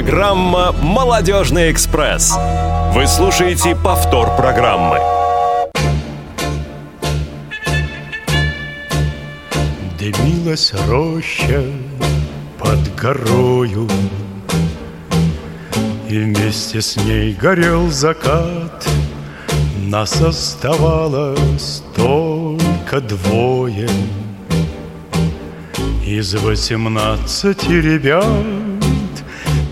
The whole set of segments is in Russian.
Программа «Молодежный экспресс». Вы слушаете повтор программы. Дымилась роща под горою И вместе с ней горел закат Нас оставалось только двое Из восемнадцати ребят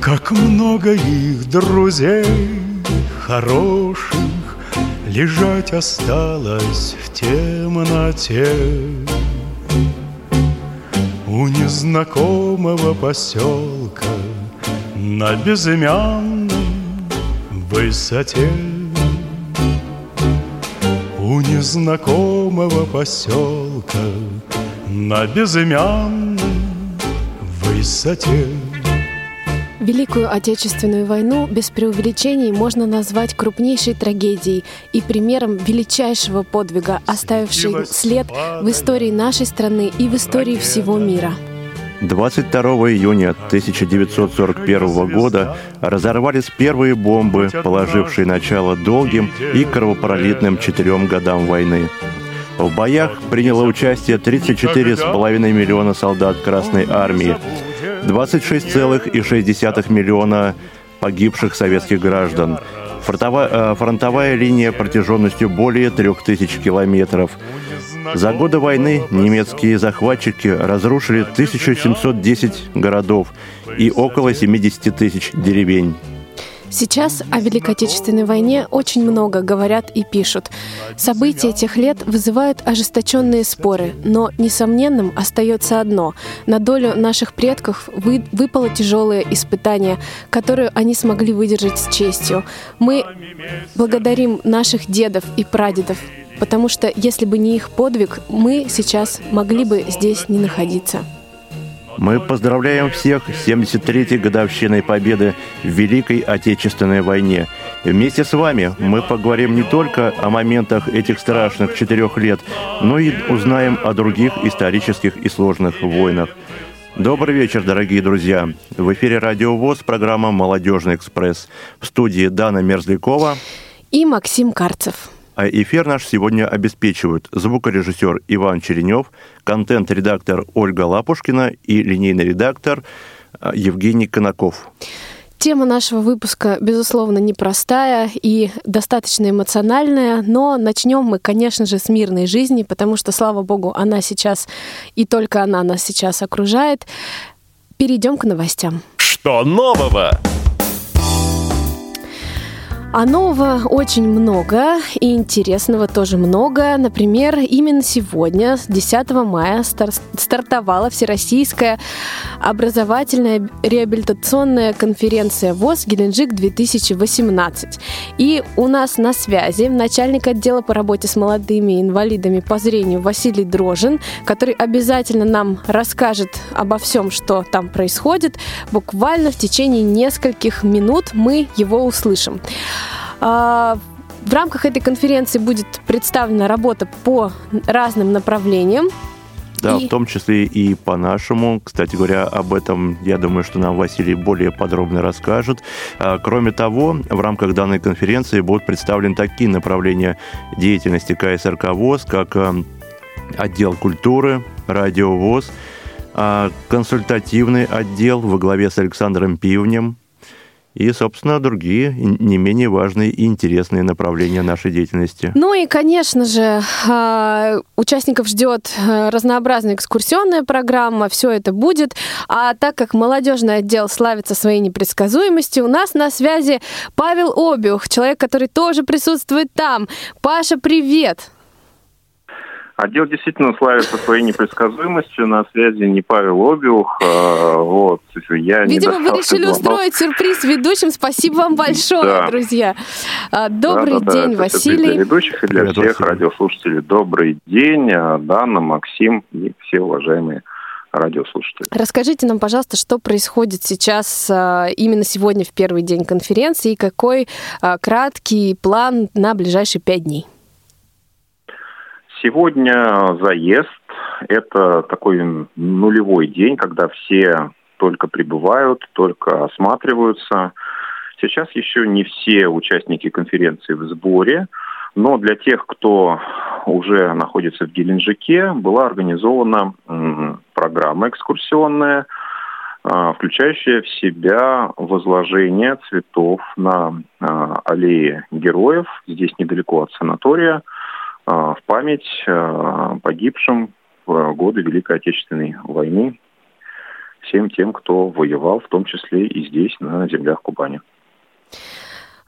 Как много их друзей хороших Лежать осталось в темноте. У незнакомого поселка На безымянной высоте. У незнакомого поселка На безымянной высоте Великую Отечественную войну без преувеличений можно назвать крупнейшей трагедией и примером величайшего подвига, оставившей след в истории нашей страны и в истории всего мира. 22 июня 1941 года разорвались первые бомбы, положившие начало долгим и кровопролитным четырем годам войны. В боях приняло участие 34,5 миллиона солдат Красной Армии, 26,6 миллиона погибших советских граждан, фронтовая, э, фронтовая линия протяженностью более 3000 километров. За годы войны немецкие захватчики разрушили 1710 городов и около 70 тысяч деревень. Сейчас о Великой Отечественной войне очень много говорят и пишут. События тех лет вызывают ожесточенные споры, но несомненным остается одно. На долю наших предков вы, выпало тяжелое испытание, которое они смогли выдержать с честью. Мы благодарим наших дедов и прадедов, потому что если бы не их подвиг, мы сейчас могли бы здесь не находиться. Мы поздравляем всех с 73-й годовщиной победы в Великой Отечественной войне. Вместе с вами мы поговорим не только о моментах этих страшных четырех лет, но и узнаем о других исторических и сложных войнах. Добрый вечер, дорогие друзья. В эфире Радио ВОЗ, программа «Молодежный экспресс». В студии Дана Мерзлякова и Максим Карцев. А эфир наш сегодня обеспечивают звукорежиссер Иван Черенев, контент-редактор Ольга Лапушкина и линейный редактор а, Евгений Конаков. Тема нашего выпуска, безусловно, непростая и достаточно эмоциональная, но начнем мы, конечно же, с мирной жизни, потому что, слава богу, она сейчас и только она нас сейчас окружает. Перейдем к новостям. Что нового? А нового очень много, и интересного тоже много. Например, именно сегодня, с 10 мая, стар стартовала Всероссийская образовательная реабилитационная конференция ВОЗ «Геленджик-2018». И у нас на связи начальник отдела по работе с молодыми инвалидами по зрению Василий Дрожин, который обязательно нам расскажет обо всем, что там происходит. Буквально в течение нескольких минут мы его услышим. А, в рамках этой конференции будет представлена работа по разным направлениям. Да, и... в том числе и по нашему. Кстати говоря, об этом, я думаю, что нам Василий более подробно расскажет. А, кроме того, в рамках данной конференции будут представлены такие направления деятельности КСРК ВОЗ, как а, отдел культуры, радио ВОЗ, консультативный отдел во главе с Александром Пивнем, и, собственно, другие не менее важные и интересные направления нашей деятельности. Ну и, конечно же, а, участников ждет а, разнообразная экскурсионная программа, все это будет. А так как молодежный отдел славится своей непредсказуемостью, у нас на связи Павел Обиух, человек, который тоже присутствует там. Паша, привет! Отдел действительно славится своей непредсказуемостью. На связи не Павел Обиух. А, вот, я Видимо, вы решили устроить сюрприз ведущим. Спасибо вам большое, да. друзья. А, добрый да, да, день, да, Василий. Для ведущих и для Привет, всех Василий. радиослушателей. Добрый день, а, Дана, Максим и все уважаемые радиослушатели. Расскажите нам, пожалуйста, что происходит сейчас именно сегодня в первый день конференции и какой краткий план на ближайшие пять дней? Сегодня заезд – это такой нулевой день, когда все только прибывают, только осматриваются. Сейчас еще не все участники конференции в сборе, но для тех, кто уже находится в Геленджике, была организована программа экскурсионная, а, включающая в себя возложение цветов на а, аллее героев, здесь недалеко от санатория, в память погибшим в годы Великой Отечественной войны всем тем, кто воевал, в том числе и здесь, на землях Кубани.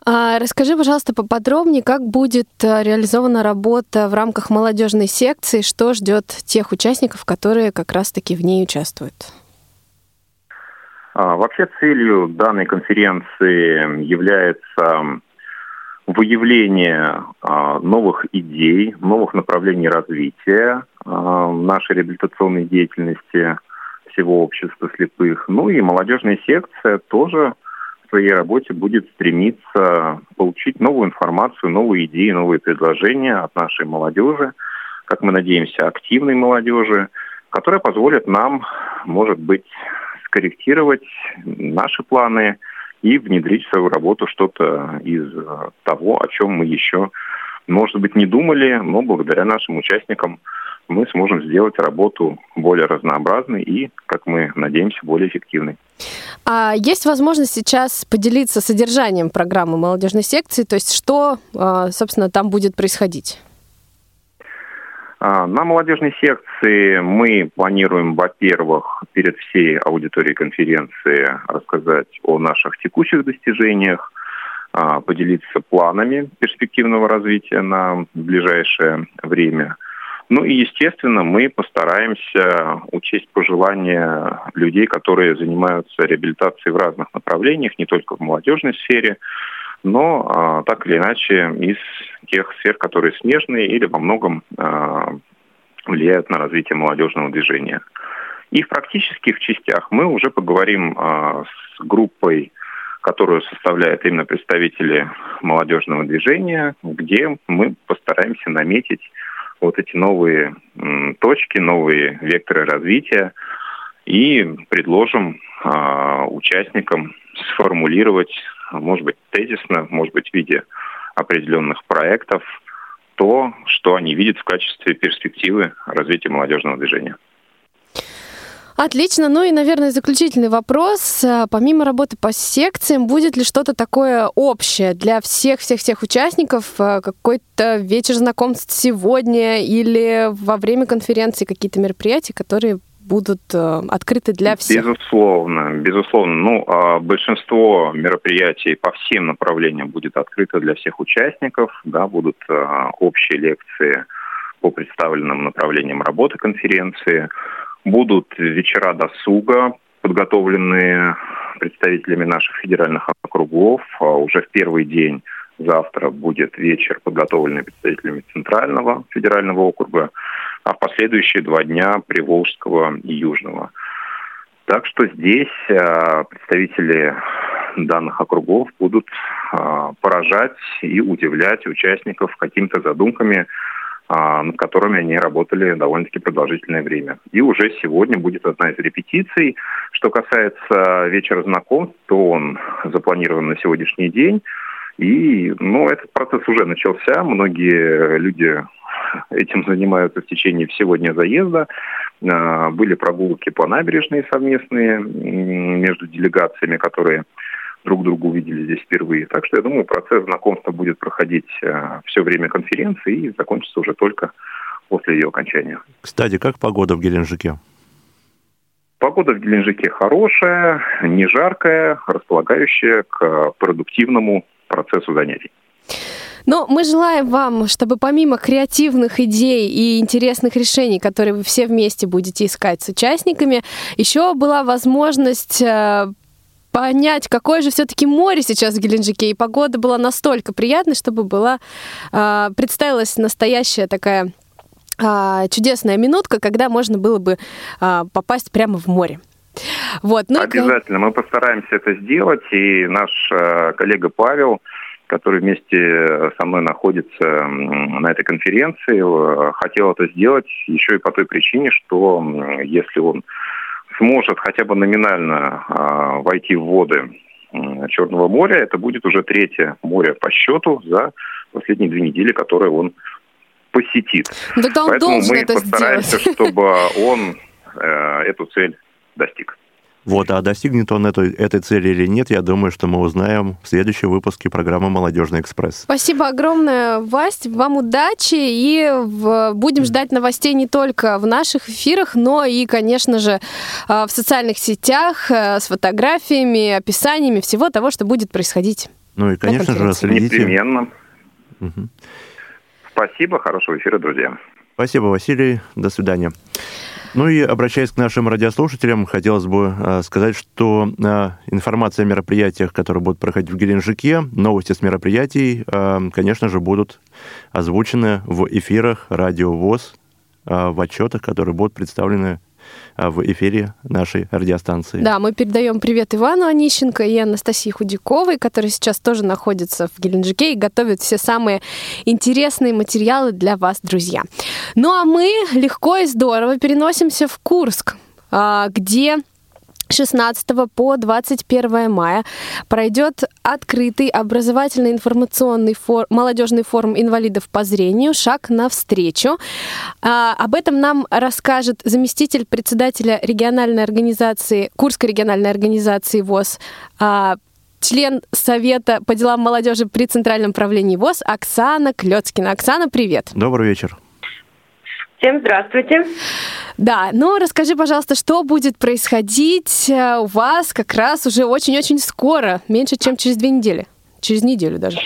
А расскажи, пожалуйста, поподробнее, как будет э, реализована работа в рамках молодежной секции, что ждет тех участников, которые как раз-таки в ней участвуют? А, вообще целью данной конференции является выявление а, новых идей, новых направлений развития а, нашей реабилитационной деятельности всего общества слепых. Ну и молодежная секция тоже в своей работе будет стремиться получить новую информацию, новые идеи, новые предложения от нашей молодежи, как мы надеемся, активной молодежи, которая позволит нам, может быть, скорректировать наши планы и внедрить в свою работу что-то из э, того, о чем мы еще, может быть, не думали, но благодаря нашим участникам мы сможем сделать работу более разнообразной и, как мы надеемся, более эффективной. А есть возможность сейчас поделиться содержанием программы молодежной секции, то есть что, э, собственно, там будет происходить? А, на молодежной секции мы планируем, во-первых, перед всей аудиторией конференции рассказать о наших текущих достижениях, а, поделиться планами перспективного развития на ближайшее время. Ну и, естественно, мы постараемся учесть пожелания людей, которые занимаются реабилитацией в разных направлениях, не только в молодежной сфере, но а, так или иначе из тех сфер, которые смежные или во многом а, влияют на развитие молодежного движения. И в практических частях мы уже поговорим а, с группой, которую составляют именно представители молодежного движения, где мы постараемся наметить вот эти новые точки, новые векторы развития и предложим участникам сформулировать может быть, тезисно, может быть, в виде определенных проектов, то, что они видят в качестве перспективы развития молодежного движения. Отлично. Ну и, наверное, заключительный вопрос. А, помимо работы по секциям, будет ли что-то такое общее для всех-всех-всех участников? А, какой-то вечер знакомств сегодня или во время конференции какие-то мероприятия, которые будут э, открыты для всех? Безусловно, безусловно. Ну, а большинство мероприятий по всем направлениям будет открыто для всех участников. Да, будут э, общие лекции по представленным направлениям работы конференции. Будут вечера досуга, подготовленные представителями наших федеральных округов. А уже в первый день завтра будет вечер, подготовленный представителями Центрального федерального округа а в последующие два дня Приволжского и Южного. Так что здесь а, представители данных округов будут а, поражать и удивлять участников какими-то задумками, а, над которыми они работали довольно-таки продолжительное время. И уже сегодня будет одна из репетиций. Что касается вечера знакомств, то он запланирован на сегодняшний день. И ну, этот процесс уже начался. Многие люди этим занимаются в течение всего дня заезда. А, были прогулки по набережной совместные между делегациями, которые друг друга увидели здесь впервые. Так что я думаю, процесс знакомства будет проходить а, все время конференции и закончится уже только после ее окончания. Кстати, как погода в Геленджике? Погода в Геленджике хорошая, не жаркая, располагающая к продуктивному процессу занятий. Но мы желаем вам, чтобы помимо креативных идей и интересных решений, которые вы все вместе будете искать с участниками, еще была возможность э, понять, какое же все-таки море сейчас в Геленджике, и погода была настолько приятной, чтобы была э, представилась настоящая такая э, чудесная минутка, когда можно было бы э, попасть прямо в море. Вот, ну Обязательно, и... мы постараемся это сделать, и наш э, коллега Павел который вместе со мной находится на этой конференции, э, хотел это сделать еще и по той причине, что если он сможет хотя бы номинально э, войти в воды Черного моря, это будет уже третье море по счету за последние две недели, которые он посетит. Да он Поэтому мы это постараемся, сделать. чтобы он э, эту цель достиг. Вот, а достигнет он этой, этой цели или нет, я думаю, что мы узнаем в следующем выпуске программы «Молодежный экспресс». Спасибо огромное, Васть. Вам удачи. И в... будем ждать новостей не только в наших эфирах, но и, конечно же, а, в социальных сетях э, с фотографиями, описаниями всего того, что будет происходить. Ну и, конечно же, следите. Непременно. Угу. Спасибо, хорошего эфира, друзья. Спасибо, Василий. До свидания. Ну и обращаясь к нашим радиослушателям, хотелось бы э, сказать, что э, информация о мероприятиях, которые будут проходить в Геленджике, новости с мероприятий, э, конечно же, будут озвучены в эфирах Радио ВОЗ, в отчетах, которые будут представлены в эфире нашей радиостанции. Да, мы передаем привет Ивану Онищенко и Анастасии Худяковой, которые сейчас тоже находятся в Геленджике и готовят все самые интересные материалы для вас, друзья. Ну а мы легко и здорово переносимся в Курск, а, где 16 по 21 мая пройдет открытый образовательный информационный фор... молодежный форум инвалидов по зрению «Шаг навстречу». А, об этом нам расскажет заместитель председателя региональной организации, Курской региональной организации ВОЗ, а, член Совета по делам молодежи при Центральном правлении ВОЗ Оксана Клёцкина. Оксана, привет. Добрый вечер. Всем здравствуйте. Да, ну расскажи, пожалуйста, что будет происходить э, у вас как раз уже очень-очень скоро, меньше, чем через две недели, через неделю даже.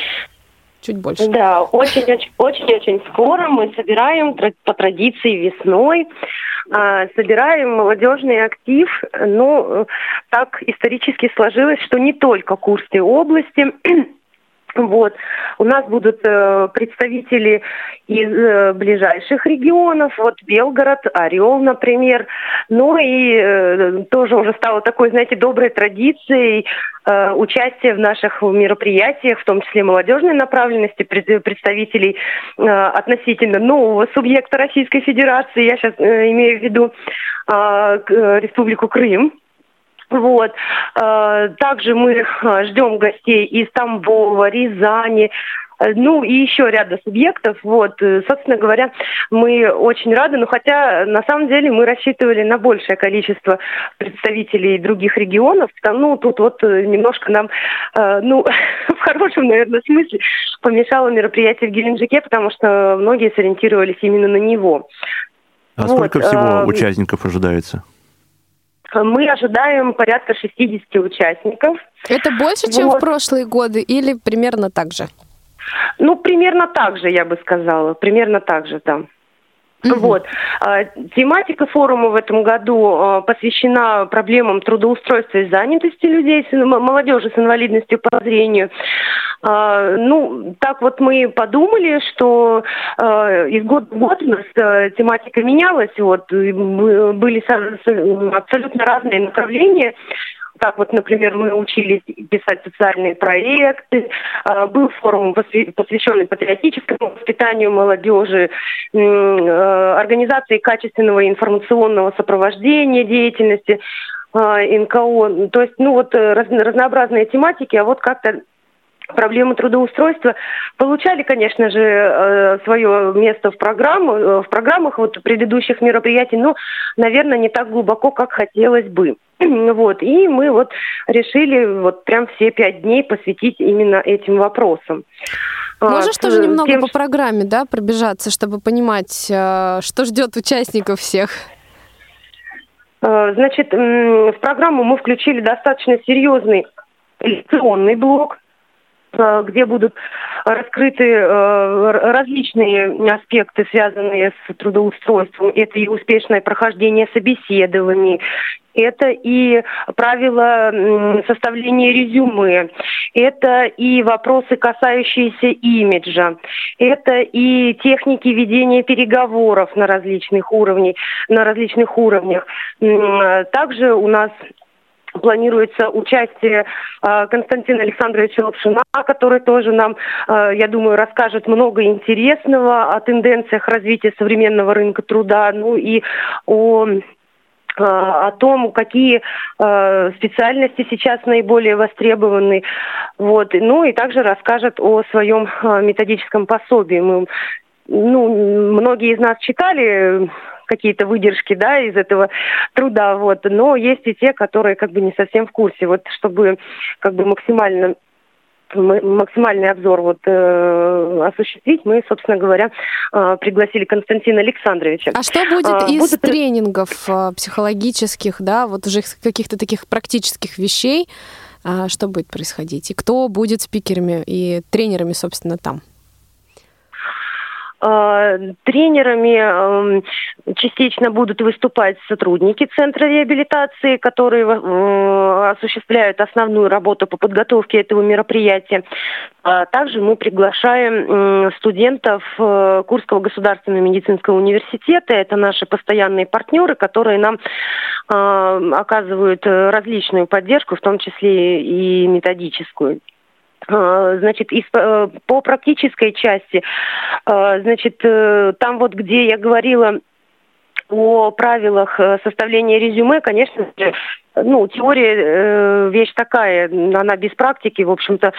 Чуть больше. Да, очень-очень скоро мы собираем по традиции весной, а, собираем молодежный актив. Ну, так исторически сложилось, что не только Курской области, Вот. У нас будут э, представители из э, ближайших регионов, вот Белгород, Орел, например. Ну и э, тоже уже стало такой, знаете, доброй традицией э, участие в наших мероприятиях, в том числе молодежной направленности представителей э, относительно нового субъекта Российской Федерации. Я сейчас э, имею в виду э, Республику Крым. Вот. Э, также мы э, ждем гостей из Тамбова, Рязани, э, ну и еще ряда субъектов. Вот, собственно говоря, мы очень рады, но хотя на самом деле мы рассчитывали на большее количество представителей других регионов. Ну, тут вот немножко нам, ну, в хорошем, наверное, смысле помешало мероприятие в Геленджике, потому что многие сориентировались именно на него. А вот. сколько всего участников ожидается? Мы ожидаем порядка 60 участников. Это больше, чем вот. в прошлые годы или примерно так же? Ну, примерно так же, я бы сказала. Примерно так же, да. Угу. Вот. А, тематика форума в этом году а, посвящена проблемам трудоустройства и занятости людей, молодежи с инвалидностью по зрению. А, ну, так вот мы подумали, что из года в год у нас тематика менялась, вот, были абсолютно разные направления как вот, например, мы учились писать социальные проекты, был форум, посвященный патриотическому воспитанию молодежи, организации качественного информационного сопровождения деятельности НКО. То есть, ну вот разнообразные тематики, а вот как-то проблемы трудоустройства получали, конечно же, э, свое место в, программу, э, в программах вот предыдущих мероприятий, но, наверное, не так глубоко, как хотелось бы. Вот. И мы вот решили вот прям все пять дней посвятить именно этим вопросам. Можешь тоже немного тем... по программе, да, пробежаться, чтобы понимать, э, что ждет участников всех? Значит, в программу мы включили достаточно серьезный лекционный блок, Э, где будут раскрыты э, различные аспекты, связанные с трудоустройством. Это и успешное прохождение собеседований, это и правила составления резюме, это и вопросы, касающиеся имиджа, это и техники ведения переговоров на различных уровнях, на различных уровнях. Также у нас планируется участие э, Константина Александровича Лапшина, который тоже нам, э, я думаю, расскажет много интересного о тенденциях развития современного рынка труда, ну и о о том, какие э, специальности сейчас наиболее востребованы. Вот. Ну и также расскажет о своем э, методическом пособии. Мы, ну, многие из нас читали какие-то выдержки да, из этого труда, вот, но есть и те, которые как бы не совсем в курсе. Вот чтобы как бы максимально максимальный обзор вот, э, осуществить, мы, собственно говоря, э, пригласили Константина Александровича. А что будет а, из будут... тренингов э, психологических, да, вот уже каких-то таких практических вещей, э, что будет происходить? И кто будет спикерами и тренерами, собственно, там? Э, тренерами эм, частично будут выступать сотрудники Центра реабилитации, которые э, осуществляют основную работу по подготовке этого мероприятия. А также мы приглашаем студентов э, Курского государственного медицинского университета. Это наши постоянные партнеры, которые нам оказывают различную поддержку, в том числе и методическую. А, значит, из, э, по практической части, а, значит, э, там вот, где я говорила о правилах э, составления резюме, конечно же, ну, теория вещь такая, она без практики, в общем-то,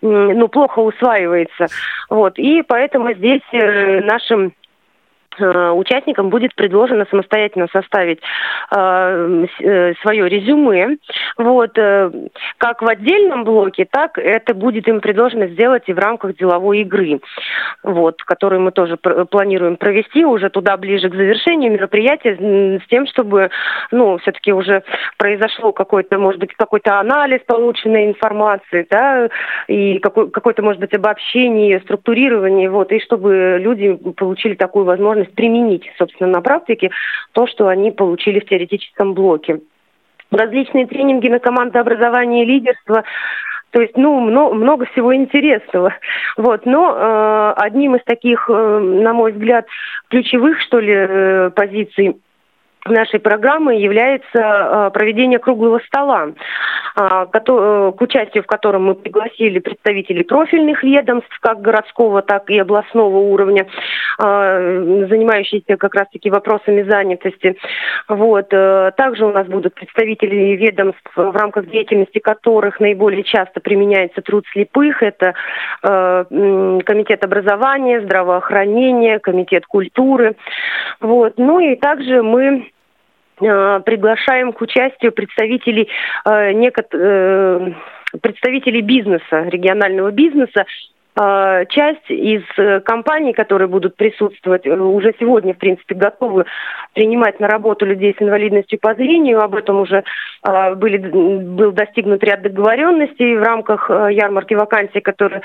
ну, плохо усваивается. Вот, и поэтому здесь нашим Э, участникам будет предложено самостоятельно составить э, э, свое резюме. Вот, э, как в отдельном блоке, так это будет им предложено сделать и в рамках деловой игры, вот, которую мы тоже планируем провести уже туда ближе к завершению мероприятия с тем, чтобы ну, все-таки уже произошло какой-то, может быть, какой-то анализ полученной информации, да, и какой- какое-то, может быть, обобщение, структурирование, вот, и чтобы люди получили такую возможность возможность применить, собственно, на практике то, что они получили в теоретическом блоке. Различные тренинги на командообразование и лидерство то есть, ну, много, много всего интересного. Вот. Но э, одним из таких, э, на мой взгляд, ключевых, что ли, э, позиций нашей программы является а, проведение круглого стола, а, к участию в котором мы пригласили представителей профильных ведомств, как городского, так и областного уровня, а, занимающихся как раз-таки вопросами занятости. Вот. Э, также у нас будут представители ведомств, в рамках деятельности которых наиболее часто применяется труд слепых. Это э, комитет образования, здравоохранения, комитет культуры. Вот. Ну и также мы Э, приглашаем к участию представителей э, некот, э, представителей бизнеса, регионального бизнеса, а, часть из э, компаний, которые будут присутствовать, э, уже сегодня, в принципе, готовы принимать на работу людей с инвалидностью по зрению. Об этом уже а, были, был достигнут ряд договоренностей в рамках э, ярмарки вакансий, которая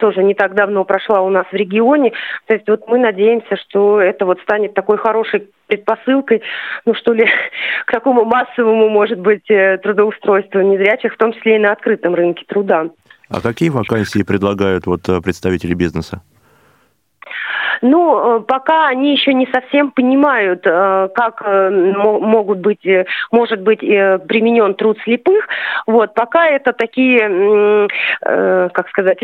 тоже не так давно прошла у нас в регионе. То есть вот мы надеемся, что это вот станет такой хорошей предпосылкой, ну что ли, к такому массовому, может быть, трудоустройству незрячих, в том числе и на открытом рынке труда. А какие вакансии предлагают вот э, представители бизнеса? Ну, э, пока они еще не совсем понимают, э, как могут быть, может быть применен труд слепых. Вот, пока это такие, как сказать,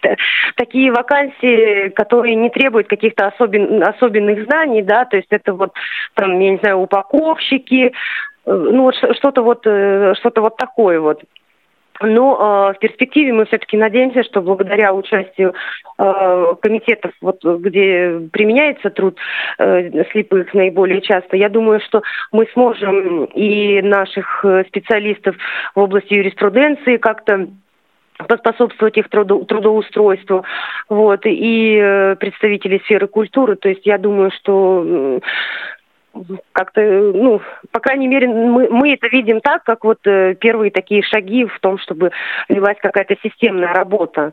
такие вакансии, которые не требуют каких-то особен, особенных знаний, да, то есть это вот, там, я не знаю, упаковщики, ну, что-то вот, что-то вот такое вот. Но э, в перспективе мы все-таки надеемся, что благодаря участию э, комитетов, вот, где применяется труд э, слепых наиболее часто, я думаю, что мы сможем и наших э, специалистов в области юриспруденции как-то поспособствовать их трудо, трудоустройству, вот, и э, представители сферы культуры. То есть я думаю, что как-то, ну, по крайней мере, мы, мы это видим так, как вот э, первые такие шаги в том, чтобы велась какая-то системная работа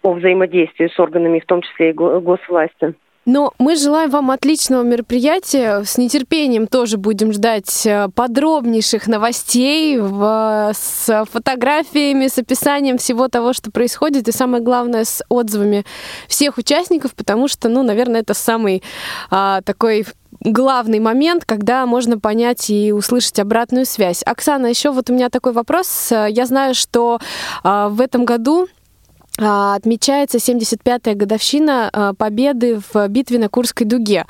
по взаимодействию с органами, в том числе и госвласти. Но мы желаем вам отличного мероприятия. С нетерпением тоже будем ждать э, подробнейших новостей в, с фотографиями, с описанием всего того, что происходит, и самое главное, с отзывами всех участников, потому что, ну, наверное, это самый а, такой главный момент, когда можно понять и услышать обратную связь. Оксана, еще вот у меня такой вопрос. Я знаю, что а, в этом году а, отмечается 75-я годовщина а, победы в битве на Курской дуге.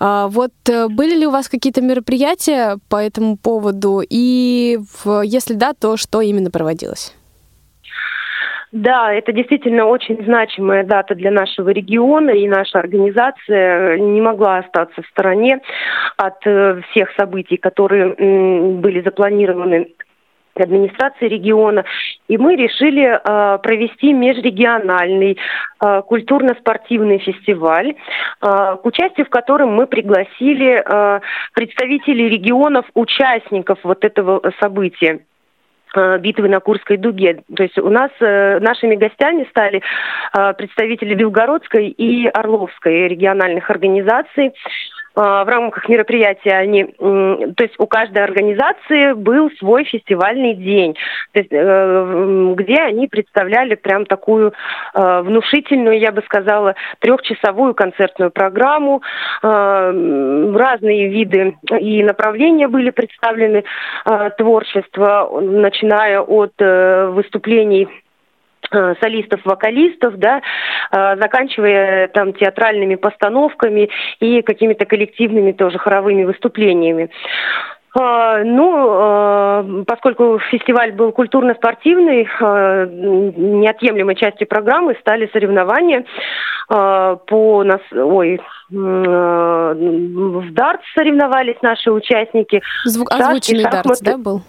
Вот э, были ли у вас какие-то мероприятия по этому поводу? И если да, то что именно проводилось? Да, это действительно очень значимая дата для нашего региона, и наша организация не могла остаться в стороне от э, всех событий, которые были запланированы администрации региона, и мы решили э, провести межрегиональный э, культурно-спортивный фестиваль, э, к участию в котором мы пригласили э, представителей регионов, участников вот этого события. э, битвы на Курской дуге. То есть у нас э, нашими гостями стали э, представители Белгородской и Орловской региональных организаций. А, в рамках мероприятия они, то есть у каждой организации был свой фестивальный день, то есть, э, где они представляли прям такую э, внушительную, я бы сказала, трехчасовую концертную программу. Э, разные виды и направления были представлены творчества, начиная от выступлений Э, солистов, вокалистов, да, э, заканчивая там театральными постановками и какими-то коллективными тоже хоровыми выступлениями. Э, ну, поскольку фестиваль был культурно-спортивный, неотъемлемой частью программы стали соревнования по нас, ой, в дартс соревновались наши участники. Звук, озвученный дартс, да, был?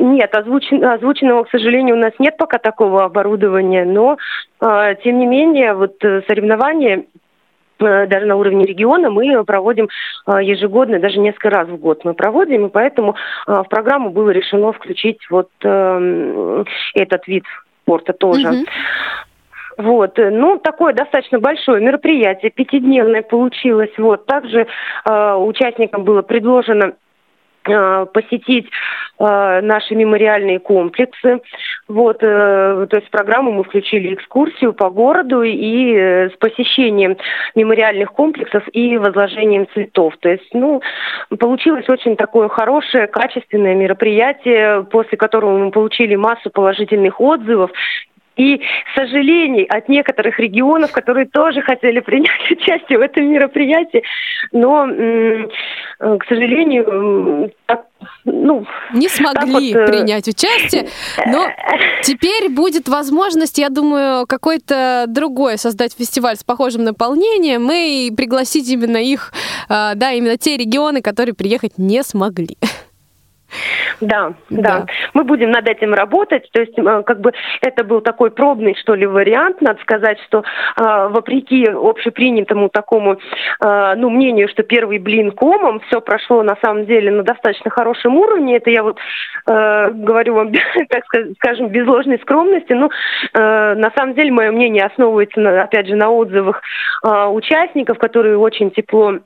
Нет, озвучен, озвученного, к сожалению, у нас нет пока такого оборудования, но, э, тем не менее, вот э, соревнования э, даже на уровне региона мы проводим э, ежегодно, даже несколько раз в год мы проводим, и поэтому в программу было решено включить вот эм, этот вид спорта тоже. Mm-hmm. Вот, ну, такое достаточно большое мероприятие, пятидневное получилось. Вот, также э, участникам было предложено Э, посетить э, наши мемориальные комплексы. Вот, э, то есть в программу мы включили экскурсию по городу и э, с посещением мемориальных комплексов и возложением цветов. То есть, ну, получилось очень такое хорошее, качественное мероприятие, после которого мы получили массу положительных отзывов и сожалений от некоторых регионов, которые тоже хотели принять участие в этом мероприятии, но, к сожалению, так, ну, не смогли вот, э, принять участие, но теперь будет возможность, я думаю, какой-то другой создать фестиваль с похожим наполнением и пригласить именно их, э, да, именно те регионы, которые приехать не смогли. Да, да, да. Мы будем над этим работать. То есть, э, как бы это был такой пробный, что ли, вариант. Надо сказать, что э, вопреки общепринятому такому, э, ну, мнению, что первый блин комом, все прошло на самом деле на достаточно хорошем уровне. Это я вот э, говорю вам, так скажем, без ложной скромности. Ну, э, на самом деле, мое мнение основывается, на, опять же, на отзывах э, участников, которые очень тепло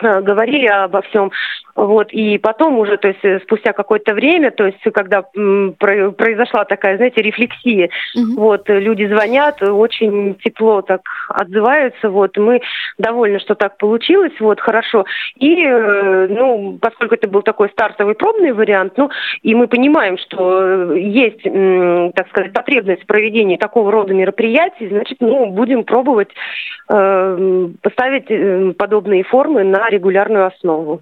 говорили обо всем. Вот, и потом уже, то есть э, спустя какое-то время, то есть когда произошла такая, знаете, рефлексия, угу. вот, люди звонят, очень тепло так отзываются, вот, мы довольны, что так получилось, вот, хорошо. И, э, ну, поскольку это был такой стартовый пробный вариант, ну, и мы понимаем, что есть, так сказать, потребность в проведении такого рода мероприятий, значит, ну, будем пробовать э, поставить подобные формы на регулярную основу.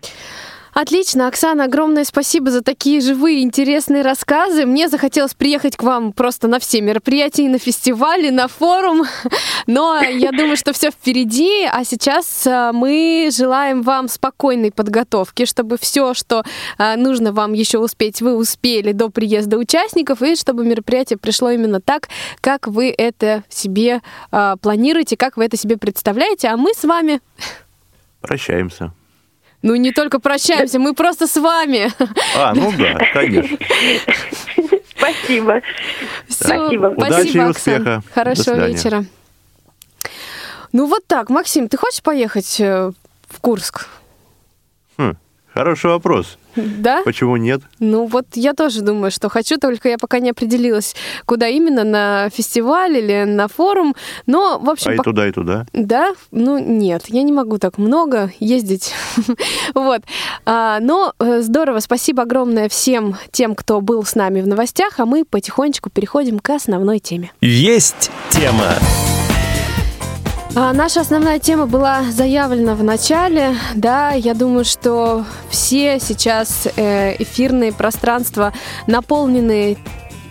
Отлично, Оксана, огромное спасибо за такие живые, интересные рассказы. Мне захотелось приехать к вам просто на все мероприятия, на фестивали, на форум, но я думаю, что все впереди, а сейчас э, мы желаем вам спокойной подготовки, чтобы все, что э, нужно вам еще успеть, вы успели до приезда участников, и чтобы мероприятие пришло именно так, как вы это себе э, планируете, как вы это себе представляете, а мы с вами Прощаемся. Ну, не только прощаемся, мы просто с вами. А, ну да, конечно. Спасибо. Все, Спасибо. Удачи и успеха. Хорошего вечера. Ну вот так, Максим, ты хочешь поехать э, в Курск? Хм, Хороший вопрос. Да? Почему нет? Ну вот я тоже думаю, что хочу, только я пока не определилась, куда именно, на фестиваль или на форум. Но, в общем... А и туда, и туда? Да? Ну нет, я не могу так много ездить. вот. А, но э, здорово, спасибо огромное всем тем, кто был с нами в новостях, а мы потихонечку переходим к основной теме. Есть тема. А наша основная тема была заявлена в начале. Да, я думаю, что все сейчас э, эфирные пространства наполнены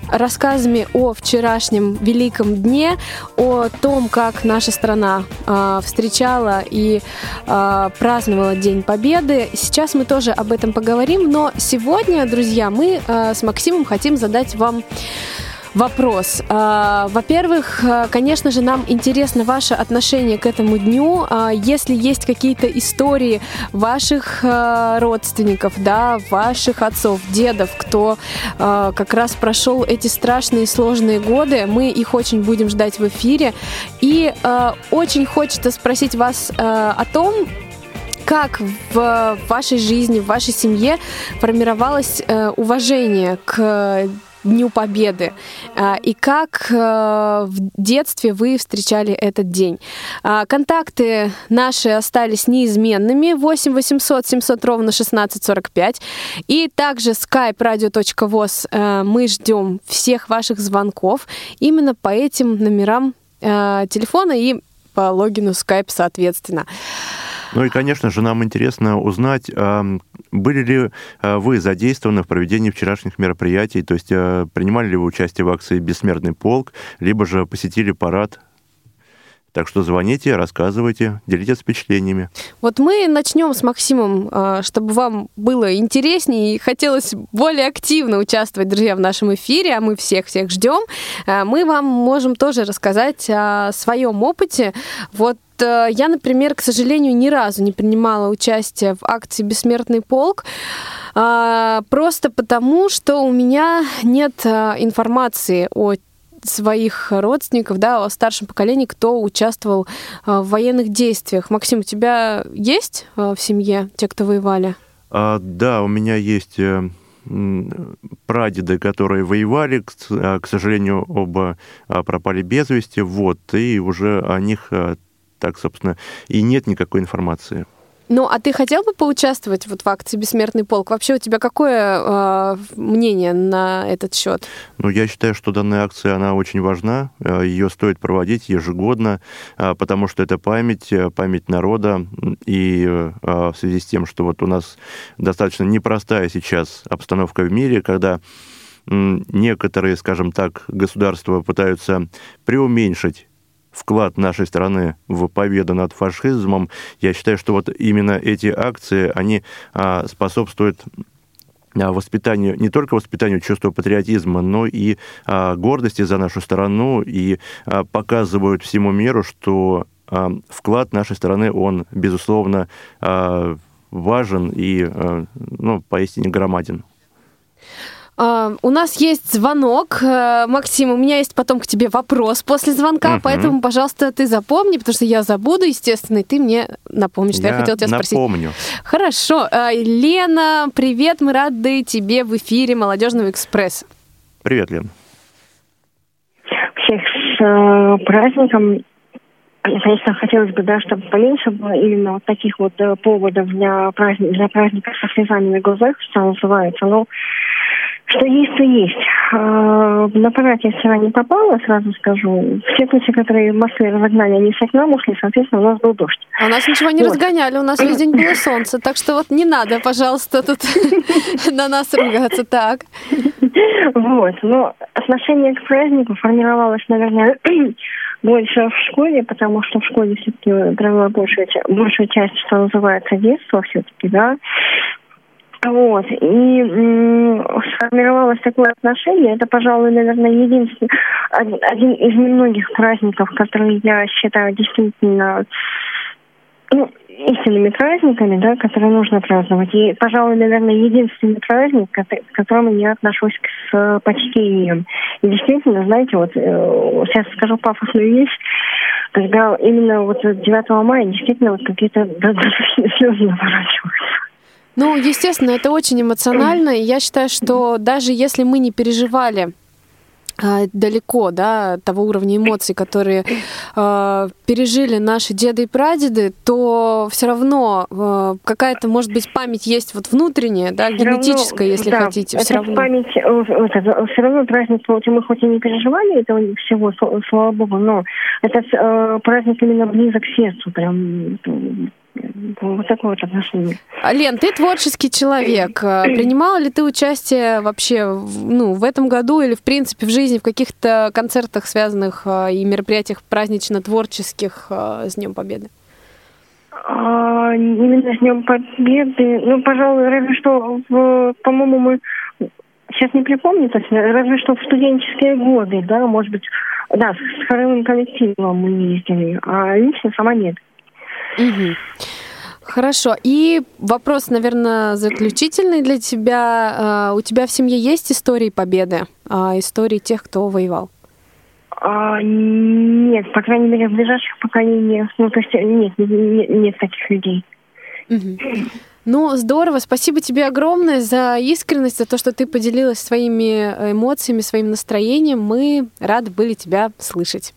рассказами о вчерашнем великом дне, о том, как наша страна э, встречала и э, праздновала День Победы. Сейчас мы тоже об этом поговорим, но сегодня, друзья, мы э, с Максимом хотим задать вам вопрос. А, во-первых, а, конечно же, нам интересно ваше отношение к этому дню. А, если есть какие-то истории ваших родственников, да, ваших отцов, дедов, кто как раз прошел эти страшные сложные годы, мы их очень будем ждать в эфире. И очень хочется спросить вас о том, как в вашей жизни, в вашей семье формировалось э, уважение к Дню Победы. А, и как э, в детстве вы встречали этот день? А, контакты наши остались неизменными. 8 800 700 ровно 1645. И также skype radio.voz э, мы ждем всех ваших звонков именно по этим номерам э, телефона и по логину Skype соответственно. Ну и, конечно же, нам интересно узнать, были ли а, вы задействованы в проведении вчерашних мероприятий, то есть а, принимали ли вы участие в акции «Бессмертный полк», либо же посетили парад так что звоните, рассказывайте, делитесь впечатлениями. Вот мы начнем с Максимом, а, чтобы вам было интереснее и хотелось более активно участвовать, друзья, в нашем эфире, а мы всех-всех ждем. Мы вам можем тоже рассказать о своем опыте. Вот Э, я, например, к сожалению, ни разу не принимала участие в акции «Бессмертный полк», а, просто потому, что у меня нет э, информации о своих родственников, да, о старшем поколении, кто участвовал э, в военных действиях. Максим, у тебя есть в семье те, кто воевали? А, да, у меня есть прадеды, которые воевали, к, к сожалению, оба пропали без вести, вот, и уже о них так, собственно, и нет никакой информации. Ну, а ты хотел бы поучаствовать вот в акции «Бессмертный полк»? Вообще у тебя какое э, мнение на этот счет? Ну, я считаю, что данная акция, она очень важна. Э, Ее стоит проводить ежегодно, э, потому что это память, память народа. И в связи с тем, что вот у нас достаточно непростая сейчас обстановка в мире, когда некоторые, скажем так, государства пытаются преуменьшить вклад нашей страны в победу над фашизмом, я считаю, что вот именно эти акции, они а, способствуют а, воспитанию, не только воспитанию чувства патриотизма, но и а, гордости за нашу страну и показывают всему миру, что вклад нашей страны, он, безусловно, важен и, ну, поистине громаден. Uh, у нас есть звонок. Uh, Максим, у меня есть потом к тебе вопрос после звонка, uh-huh. поэтому, пожалуйста, ты запомни, потому что я забуду, естественно, и ты мне напомнишь, что я, я хотела тебя напомню. спросить. Напомню. Хорошо. Uh, Лена, привет, мы рады тебе в эфире Молодежного экспресса. Привет, Лена. Всех с э, праздником. Конечно, хотелось бы, да, чтобы поменьше было именно вот таких вот э, поводов для, праздника, для праздника со слезами на глазах, что называется. Но что есть, то есть. А, на парад я вчера не попала, сразу скажу. Все тучи, которые в Москве разогнали, они все к нам ушли, соответственно, у нас был дождь. А у нас ничего не вот. разгоняли, у нас весь день было солнце, так что вот не надо, пожалуйста, тут на нас ругаться так. Вот, но отношение к празднику формировалось, наверное, больше в школе, потому что в школе все-таки провела большую, большую часть, что называется, детства все-таки, да. Вот. И сформировалось такое отношение. Это, пожалуй, наверное, единственный, один из немногих праздников, которые я считаю действительно ну, истинными праздниками, да, которые нужно праздновать. И, пожалуй, наверное, единственный праздник, к которому я отношусь с почтением. И действительно, знаете, вот э, сейчас скажу пафосную вещь, когда именно вот 9 мая действительно вот какие-то слезы наворачиваются. Ну, естественно, это очень эмоционально, и я считаю, что даже если мы не переживали а, далеко, да, того уровня эмоций, которые э, пережили наши деды и прадеды, то все равно э, какая-то, может быть, память есть вот внутренняя, да, генетическая, равно, если да, хотите, все равно. память, все равно праздник, мы хоть и не переживали этого всего, сл- слава богу, но этот э, праздник именно близок к сердцу, прям вот такое вот отношение. А, Лен, ты творческий человек. А, Принимала ли ты участие вообще ну, в этом году или, в принципе, в жизни в каких-то концертах, связанных а, и мероприятиях празднично-творческих с Днем Победы? А, именно с Днем Победы, ну, пожалуй, разве что, в, по-моему, мы сейчас не припомню точно, разве что в студенческие годы, да, может быть, да, с хоровым коллективом мы ездили, а лично сама нет. Мгм. Хорошо. И вопрос, наверное, заключительный для тебя. А, У тебя в семье есть истории победы? А, Истории тех, кто воевал? А, нет, по крайней мере, в ближайших поколениях, ну, то есть нет, нет, нет таких людей. Мгм. Ну, здорово. Спасибо тебе огромное за искренность, за то, что ты поделилась своими эмоциями, своим настроением. Мы рады были тебя слышать.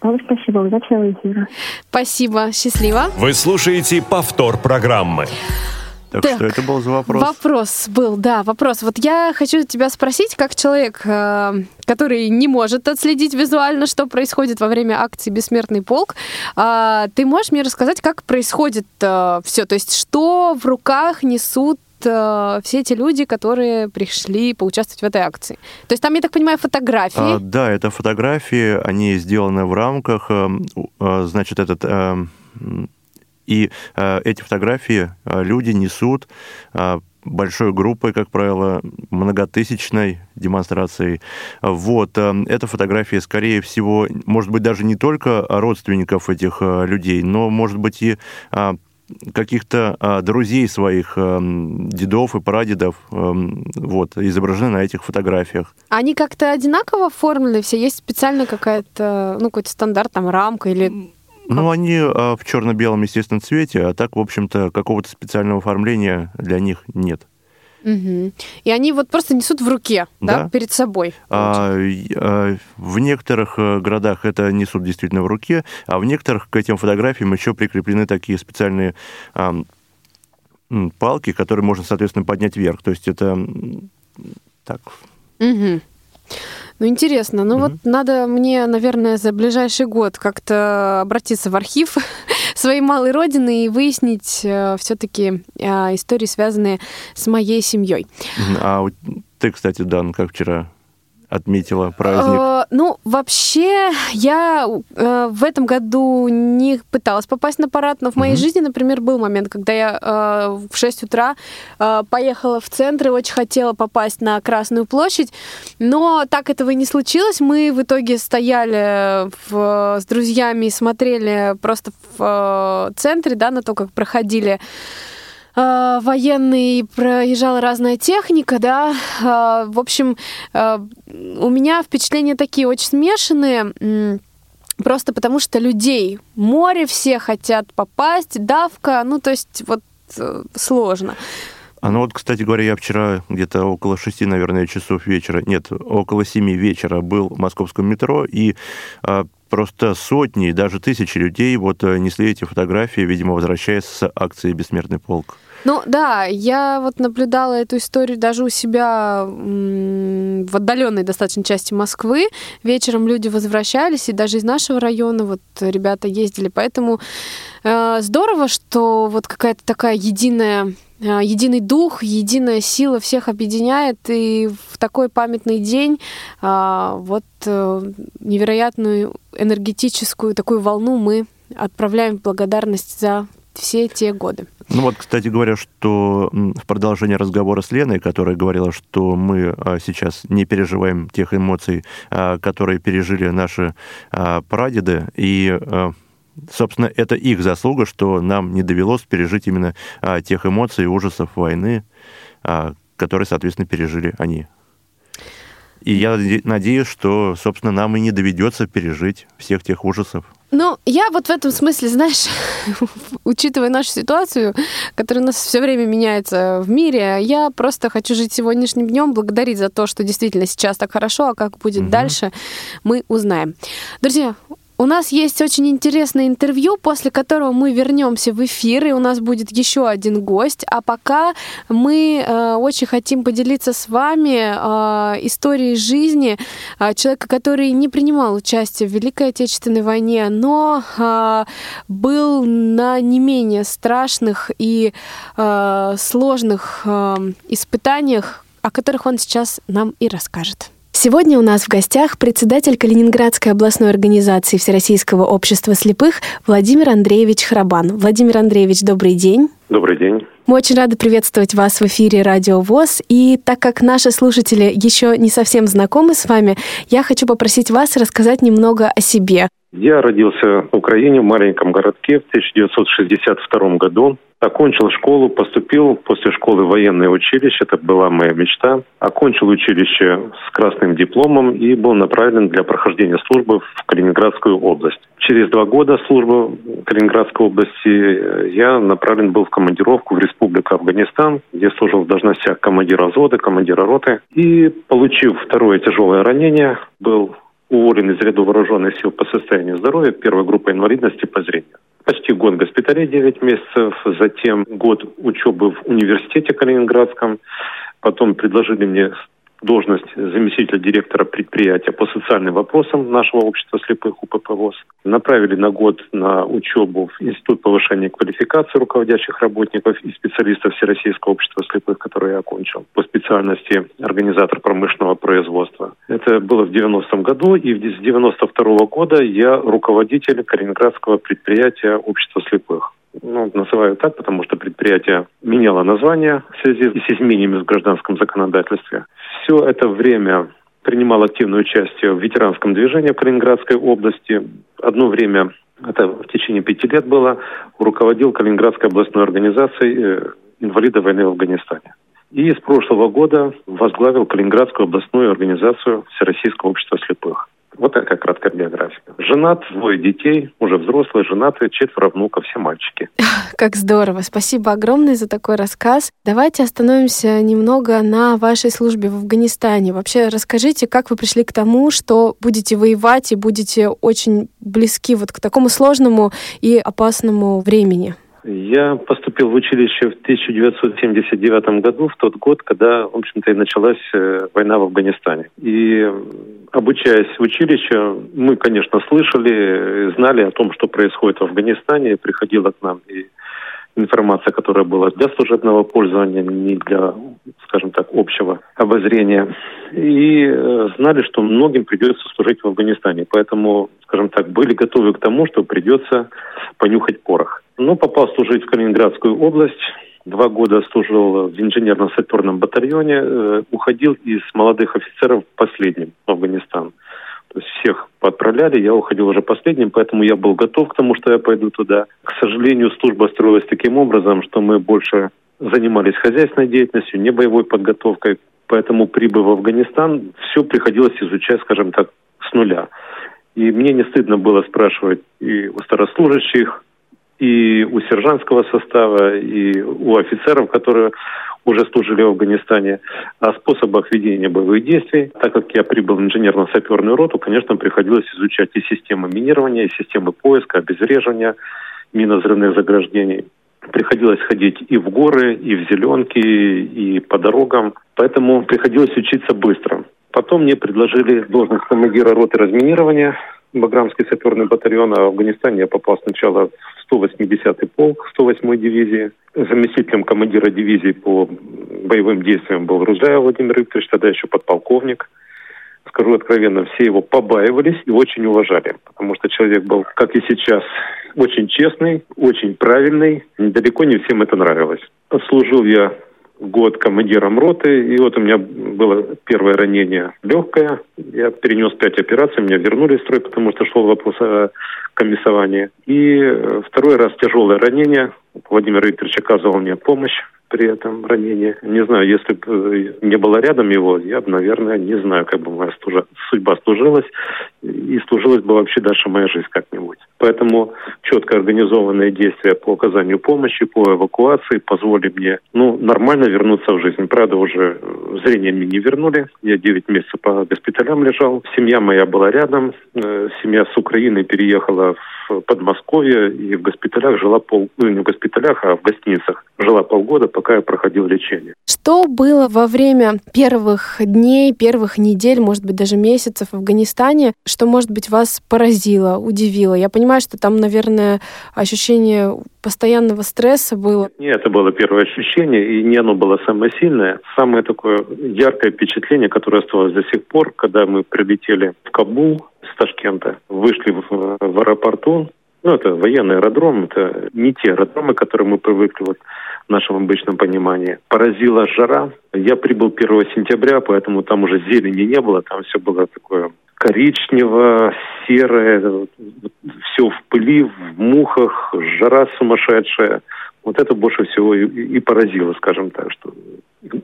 Вам спасибо, удачного эфира. Спасибо. Счастливо. Вы слушаете повтор программы. Так, Так, что это был за вопрос? Вопрос был, да, вопрос. Вот я хочу тебя спросить, как человек, э, который не может отследить визуально, что происходит во время акции «Бессмертный полк», а, ты можешь мне рассказать, как происходит все? То есть что в руках несут э, все эти люди, которые пришли поучаствовать в этой акции? То есть там, я так понимаю, фотографии. А, да, это фотографии, они сделаны в рамках, у- э, значит, этот... м, И э, эти фотографии э, люди несут э, большой группой, как правило, многотысячной демонстрацией. Вот. э, Это фотографии, скорее всего, может быть, даже не только родственников этих э, людей, но, может быть, и каких-то а, друзей своих, эм, дедов и прадедов, эм, вот, изображены на этих фотографиях. Они как-то одинаково оформлены все? Есть специально какая-то, ну, какой-то стандарт, там, рамка или... Ну, они а, в черно-белом, естественно, цвете, а так, в общем-то, какого-то специального оформления для них нет. Мгм. И они вот просто несут в руке, да, Да. перед собой. А, а, в некоторых э, городах это несут действительно в руке, а в некоторых к этим фотографиям еще прикреплены такие специальные м, палки, которые можно, соответственно, поднять вверх. То есть это так, Мгм. Ну, интересно. Ну, вот надо мне, наверное, за ближайший год как-то обратиться в архив своей малой родины и выяснить все-таки истории, связанные с моей семьей. А ты, кстати, Дан, как вчера отметила праздник? Э, Ну, вообще, я э, в этом году не пыталась попасть на парад, но в моей жизни, например, был момент, когда я э, в 6 утра поехала в центр и очень хотела попасть на Красную площадь, но так этого и не случилось. Мы в итоге стояли в- с друзьями и смотрели просто в центре, да, на то, как проходили э, военные, проезжала разная техника, да. Э, В общем, э, у меня впечатления такие очень смешанные. Просто потому что людей море, все хотят попасть, давка, ну то есть вот э, сложно. А ну вот, кстати говоря, я вчера где-то около шести, наверное, часов вечера, нет, около семи вечера был в московском метро, и а, просто сотни, даже тысячи людей вот э, несли эти фотографии, видимо, возвращаясь с акции «Бессмертный полк». Ну да, я вот наблюдала эту историю даже у себя в отдаленной достаточно части Москвы. Вечером люди возвращались, и даже из нашего района вот ребята ездили. Поэтому э, здорово, что вот какая-то такая единая э, единый дух, единая сила всех объединяет, и в такой памятный день а, вот э, невероятную энергетическую такую волну мы отправляем в благодарность за все те годы. Ну вот, кстати говоря, что в продолжении разговора с Леной, которая говорила, что мы а, сейчас не переживаем тех эмоций, а, которые пережили наши а, прадеды, и, собственно, это их заслуга, что нам не довелось пережить именно а, тех эмоций и ужасов войны, а, которые, соответственно, пережили они. И я наде- надеюсь, что, собственно, нам и не доведется пережить всех тех ужасов, Ну, я вот в этом смысле, знаешь, учитывая нашу ситуацию, которая у нас все время меняется в мире, я просто хочу жить сегодняшним днем, благодарить за то, что действительно сейчас так хорошо, а как будет угу. дальше, мы узнаем. Друзья, у нас есть очень интересное интервью, после которого мы вернемся в эфир, и у нас будет еще один гость. А пока мы э, очень хотим поделиться с вами э, историей жизни э, человека, который не принимал участие в Великой Отечественной войне, но э, был на не менее страшных и э, сложных э, испытаниях, о которых он сейчас нам и расскажет. Сегодня у нас в гостях председатель Калининградской областной организации Всероссийского общества слепых Владимир Андреевич Храбан. Владимир Андреевич, добрый день. Добрый день. Мы очень рады приветствовать вас в эфире Радио ВОЗ. И так как наши слушатели еще не совсем знакомы с вами, я хочу попросить вас рассказать немного о себе. Я родился в Украине, в маленьком городке в 1962 году. Окончил школу, поступил после школы в военное училище, это была моя мечта. Окончил училище с красным дипломом и был направлен для прохождения службы в Калининградскую область. Через два года службы в Калининградской области я направлен был в командировку в Республику Афганистан, где служил в должностях командира взвода, командира роты. И, получив второе тяжелое ранение, был уволен из ряда вооруженных сил по состоянию здоровья первой группы инвалидности по зрению почти год госпиталей, 9 месяцев, затем год учебы в университете Калининградском. Потом предложили мне должность заместителя директора предприятия по социальным вопросам нашего общества слепых УПП ВОЗ. Направили на год на учебу в Институт повышения квалификации руководящих работников и специалистов Всероссийского общества слепых, который я окончил по специальности организатор промышленного производства. Это было в 90-м году, и с 92 -го года я руководитель Калининградского предприятия общества слепых ну, называю так, потому что предприятие меняло название в связи с изменениями в гражданском законодательстве. Все это время принимал активное участие в ветеранском движении в Калининградской области. Одно время, это в течение пяти лет было, руководил Калининградской областной организацией э, инвалидов войны в Афганистане. И с прошлого года возглавил Калининградскую областную организацию Всероссийского общества слепых. Вот такая краткая биография. Женат, двое детей, уже взрослые, женатые, четверо внуков, все мальчики. Как здорово. Спасибо огромное за такой рассказ. Давайте остановимся немного на вашей службе в Афганистане. Вообще расскажите, как вы пришли к тому, что будете воевать и будете очень близки вот к такому сложному и опасному времени? Я поступил в училище в 1979 году, в тот год, когда, в общем-то, и началась э, война в Афганистане. И обучаясь в училище, мы, конечно, слышали, знали о том, что происходит в Афганистане, приходила к нам и информация, которая была для служебного пользования, не для, скажем так, общего обозрения. И э, знали, что многим придется служить в Афганистане. Поэтому, скажем так, были готовы к тому, что придется понюхать порох. Ну, попал служить в Калининградскую область. Два года служил в инженерно-саперном батальоне. Э, уходил из молодых офицеров последним в Афганистан. То есть всех подправляли, я уходил уже последним, поэтому я был готов к тому, что я пойду туда. К сожалению, служба строилась таким образом, что мы больше занимались хозяйственной деятельностью, не боевой подготовкой. Поэтому, прибыв в Афганистан, все приходилось изучать, скажем так, с нуля. И мне не стыдно было спрашивать и у старослужащих, и у сержантского состава, и у офицеров, которые уже служили в Афганистане, о способах ведения боевых действий. Так как я прибыл в инженерно-саперную роту, конечно, приходилось изучать и системы минирования, и системы поиска, обезвреживания минозрывных заграждений. Приходилось ходить и в горы, и в зеленки, и по дорогам. Поэтому приходилось учиться быстро. Потом мне предложили должность командира роты разминирования Баграмский саперный батальон, в Афганистане я попал сначала в 180-й полк 108-й дивизии. Заместителем командира дивизии по боевым действиям был Рузаев Владимир Викторович, тогда еще подполковник. Скажу откровенно, все его побаивались и очень уважали, потому что человек был, как и сейчас, очень честный, очень правильный. Далеко не всем это нравилось. Служил я год командиром роты, и вот у меня было первое ранение легкое. Я перенес пять операций, меня вернули в строй, потому что шел вопрос о комиссовании. И э, второй раз тяжелое ранение. Владимир Викторович оказывал мне помощь при этом ранении. Не знаю, если бы э, не было рядом его, я бы, наверное, не знаю, как бы моя служа, судьба служилась. и сложилась бы вообще дальше моя жизнь как-нибудь. Поэтому четко организованные действия по оказанию помощи, по эвакуации позволили мне ну, нормально вернуться в жизнь. Правда, уже зрение мне не вернули. Я 9 месяцев по госпиталям лежал. Семья моя была рядом. Э, семья с Украины переехала в Подмосковье и в госпиталях жила пол... Ну, не в госпиталях, а в гостиницах. Жила полгода, пока я проходил лечение. Что было во время первых дней, первых недель, может быть, даже месяцев в Афганистане, что, может быть, вас поразило, удивило? Я понимаю, что там, наверное, ощущение постоянного стресса было. Нет, это было первое ощущение, и не оно было самое сильное. Самое такое яркое впечатление, которое осталось до сих пор, когда мы прилетели в Кабул с Ташкента, вышли в, в аэропорту, ну, это военный аэродром, это не те аэродромы, которые мы привыкли вот в нашем обычном понимании. Поразила жара. Я прибыл 1 сентября, поэтому там уже зелени не было, там все было такое коричнево, серое, все в пыли, в мухах, жара сумасшедшая. Вот это больше всего и, и поразило, скажем так, что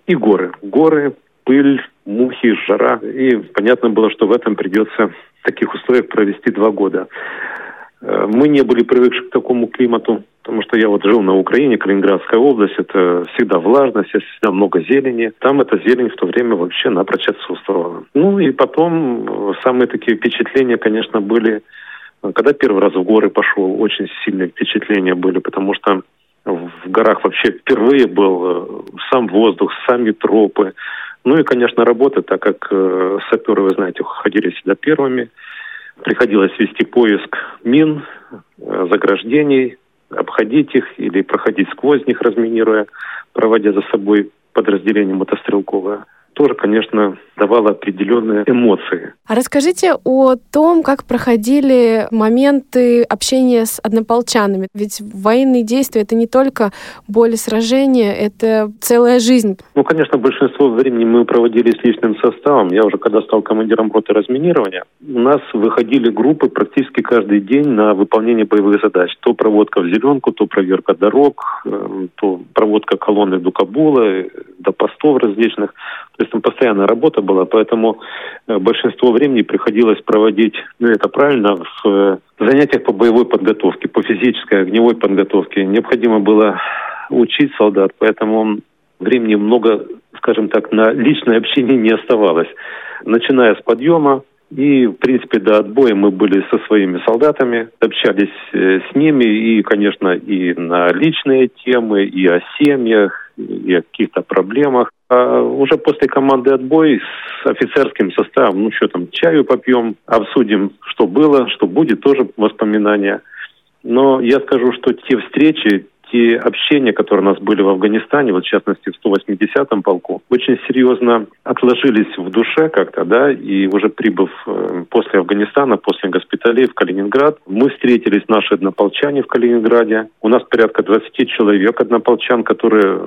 и горы. Горы, пыль, мухи, жара. И понятно было, что в этом придется таких условиях провести два года. Э, мы не были привыкши к такому климату, потому что я вот жил на Украине, Калининградская область, это всегда влажность, всегда много зелени. Там эта зелень в то время вообще напрочь отсутствовала. Ну и потом э, самые такие впечатления, конечно, были, когда первый раз в горы пошел, очень сильные впечатления были, потому что в горах вообще впервые был э, сам воздух, сами тропы. Ну и, конечно, работа, так как саперы, вы знаете, ходили всегда первыми – Приходилось вести поиск мин, э, заграждений, обходить их или проходить сквозь них, разминируя, проводя за собой подразделение мотострелковое. Тоже, конечно, давало определенные эмоции. А расскажите о том, как проходили моменты общения с однополчанами. Ведь военные действия — это не только боль сражения, это целая жизнь. Ну, конечно, большинство времени мы проводили с личным составом. Я уже когда стал командиром роты разминирования, у нас выходили группы практически каждый день на выполнение боевых задач. То проводка в зеленку, то проверка дорог, э, то проводка колонны до Кабула, до постов различных. То есть там постоянная работа была, поэтому э, большинство времени приходилось проводить, ну это правильно, в э, занятиях по боевой подготовке, по физической, огневой подготовке. Необходимо было учить солдат, поэтому времени много, скажем так, на личное общение не оставалось. Начиная с подъема, и, в принципе, до отбоя мы были со своими солдатами, общались э, с ними и, конечно, и на личные темы, и о семьях, и о каких-то проблемах. А уже после команды отбой с офицерским составом, ну что там, чаю попьем, обсудим, что было, что будет, тоже воспоминания. Но я скажу, что те встречи, те общения, которые у нас были в Афганистане, вот в частности в 180-м полку, очень серьезно отложились в душе как-то, да, и уже прибыв э, после Афганистана, после госпиталей в Калининград, мы встретились, наши однополчане в Калининграде. У нас порядка 20 человек однополчан, которые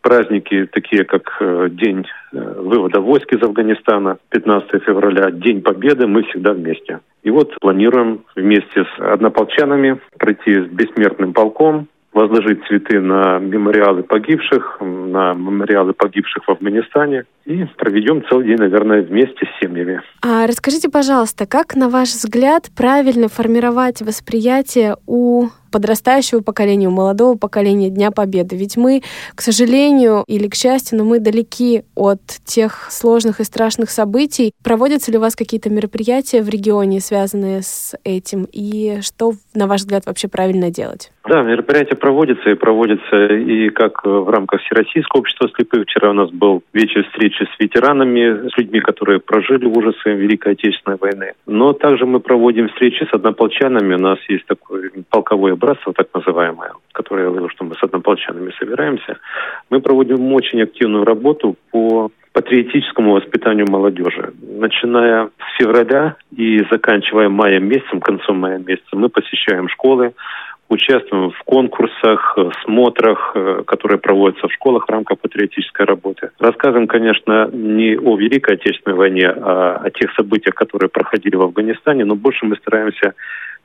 праздники такие, как э, День э, вывода войск из Афганистана, 15 февраля, День Победы, мы всегда вместе. И вот планируем вместе с однополчанами пройти с бессмертным полком возложить цветы на мемориалы погибших, на мемориалы погибших в Афганистане. И проведем целый день, наверное, вместе с семьями. А расскажите, пожалуйста, как, на ваш взгляд, правильно формировать восприятие у подрастающего поколения, у молодого поколения Дня Победы. Ведь мы, к сожалению или к счастью, но мы далеки от тех сложных и страшных событий. Проводятся ли у вас какие-то мероприятия в регионе, связанные с этим? И что, на ваш взгляд, вообще правильно делать? Да, мероприятия проводятся и проводятся и как в рамках Всероссийского общества слепых. Вчера у нас был вечер встречи с ветеранами, с людьми, которые прожили ужасы Великой Отечественной войны. Но также мы проводим встречи с однополчанами. У нас есть такой полковой братство, так называемое, которое я говорил, что мы с однополчанами собираемся, мы проводим очень активную работу по патриотическому воспитанию молодежи. Начиная с февраля и заканчивая маем месяцем, концом мая месяца, мы посещаем школы, участвуем в конкурсах, смотрах, э, которые проводятся в школах в рамках патриотической работы. Рассказываем, конечно, не о Великой Отечественной войне, а о тех событиях, которые проходили в Афганистане, но больше мы стараемся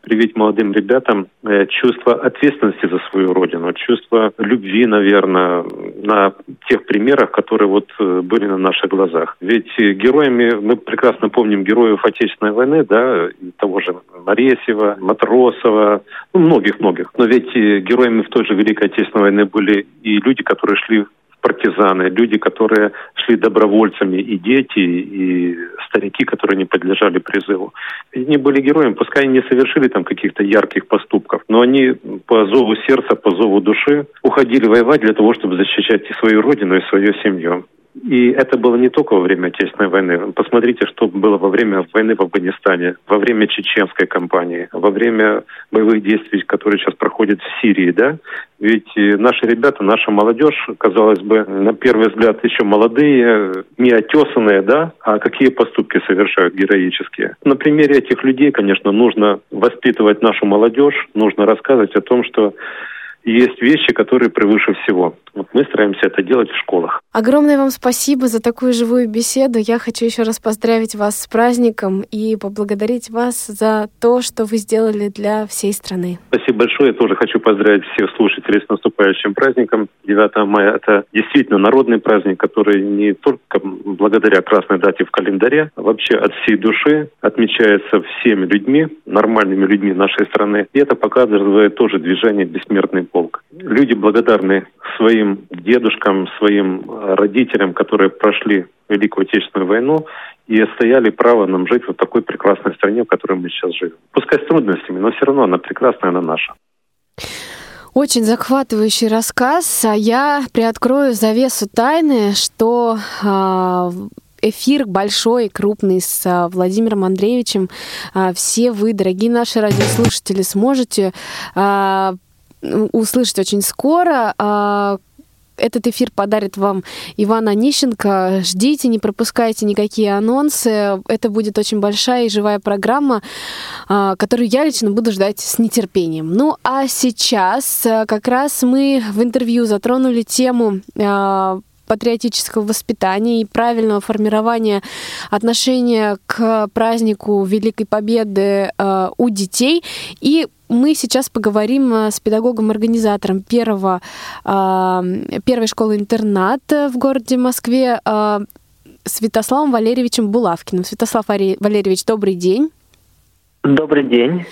привить молодым ребятам э, чувство ответственности за свою родину, чувство любви, наверное, на тех примерах, которые вот э, были на наших глазах. Ведь героями, мы прекрасно помним героев Отечественной войны, да, того же Моресева, Матросова, ну, многих-многих. Но ведь героями в той же Великой Отечественной войны были и люди, которые шли партизаны, люди, которые шли добровольцами, и дети, и старики, которые не подлежали призыву. Они были героями, пускай они не совершили там каких-то ярких поступков, но они по зову сердца, по зову души уходили воевать для того, чтобы защищать и свою родину, и свою семью. И это было не только во время Отечественной войны. Посмотрите, что было во время войны в Афганистане, во время чеченской кампании, во время боевых действий, которые сейчас проходят в Сирии, да? Ведь э, наши ребята, наша молодежь, казалось бы, на первый взгляд еще молодые, не отесанные, да? А какие поступки совершают героические? На примере этих людей, конечно, нужно воспитывать нашу молодежь, нужно рассказывать о том, что есть вещи, которые превыше всего. Вот мы стараемся это делать в школах. Огромное вам спасибо за такую живую беседу. Я хочу еще раз поздравить вас с праздником и поблагодарить вас за то, что вы сделали для всей страны. Спасибо большое. Я тоже хочу поздравить всех слушателей с наступающим праздником. 9 мая – это действительно народный праздник, который не только благодаря красной дате в календаре, а вообще от всей души отмечается всеми людьми, нормальными людьми нашей страны. И это показывает тоже движение «Бессмертный полк». Люди благодарны своим дедушкам, своим э, родителям, которые прошли Великую Отечественную войну и отстояли право нам жить в такой прекрасной стране, в которой мы сейчас живем. Пускай с трудностями, но все равно она прекрасная, она наша. Очень захватывающий рассказ. А я приоткрою завесу тайны, что а, эфир большой, крупный с а, Владимиром Андреевичем. Все вы, дорогие наши радиослушатели, сможете услышать очень скоро. А, этот эфир подарит вам Иван Онищенко. Ждите, не пропускайте никакие анонсы. Это будет очень большая и живая программа, а, которую я лично буду ждать с нетерпением. Ну а сейчас а, как раз мы в интервью затронули тему патриотического воспитания и правильного формирования отношения к празднику Великой Победы э, у детей. И мы сейчас поговорим э, с педагогом-организатором первого, э, первой школы-интернат в городе Москве э, Святославом Валерьевичем Булавкиным. Святослав Валерьевич, добрый день. Добрый день.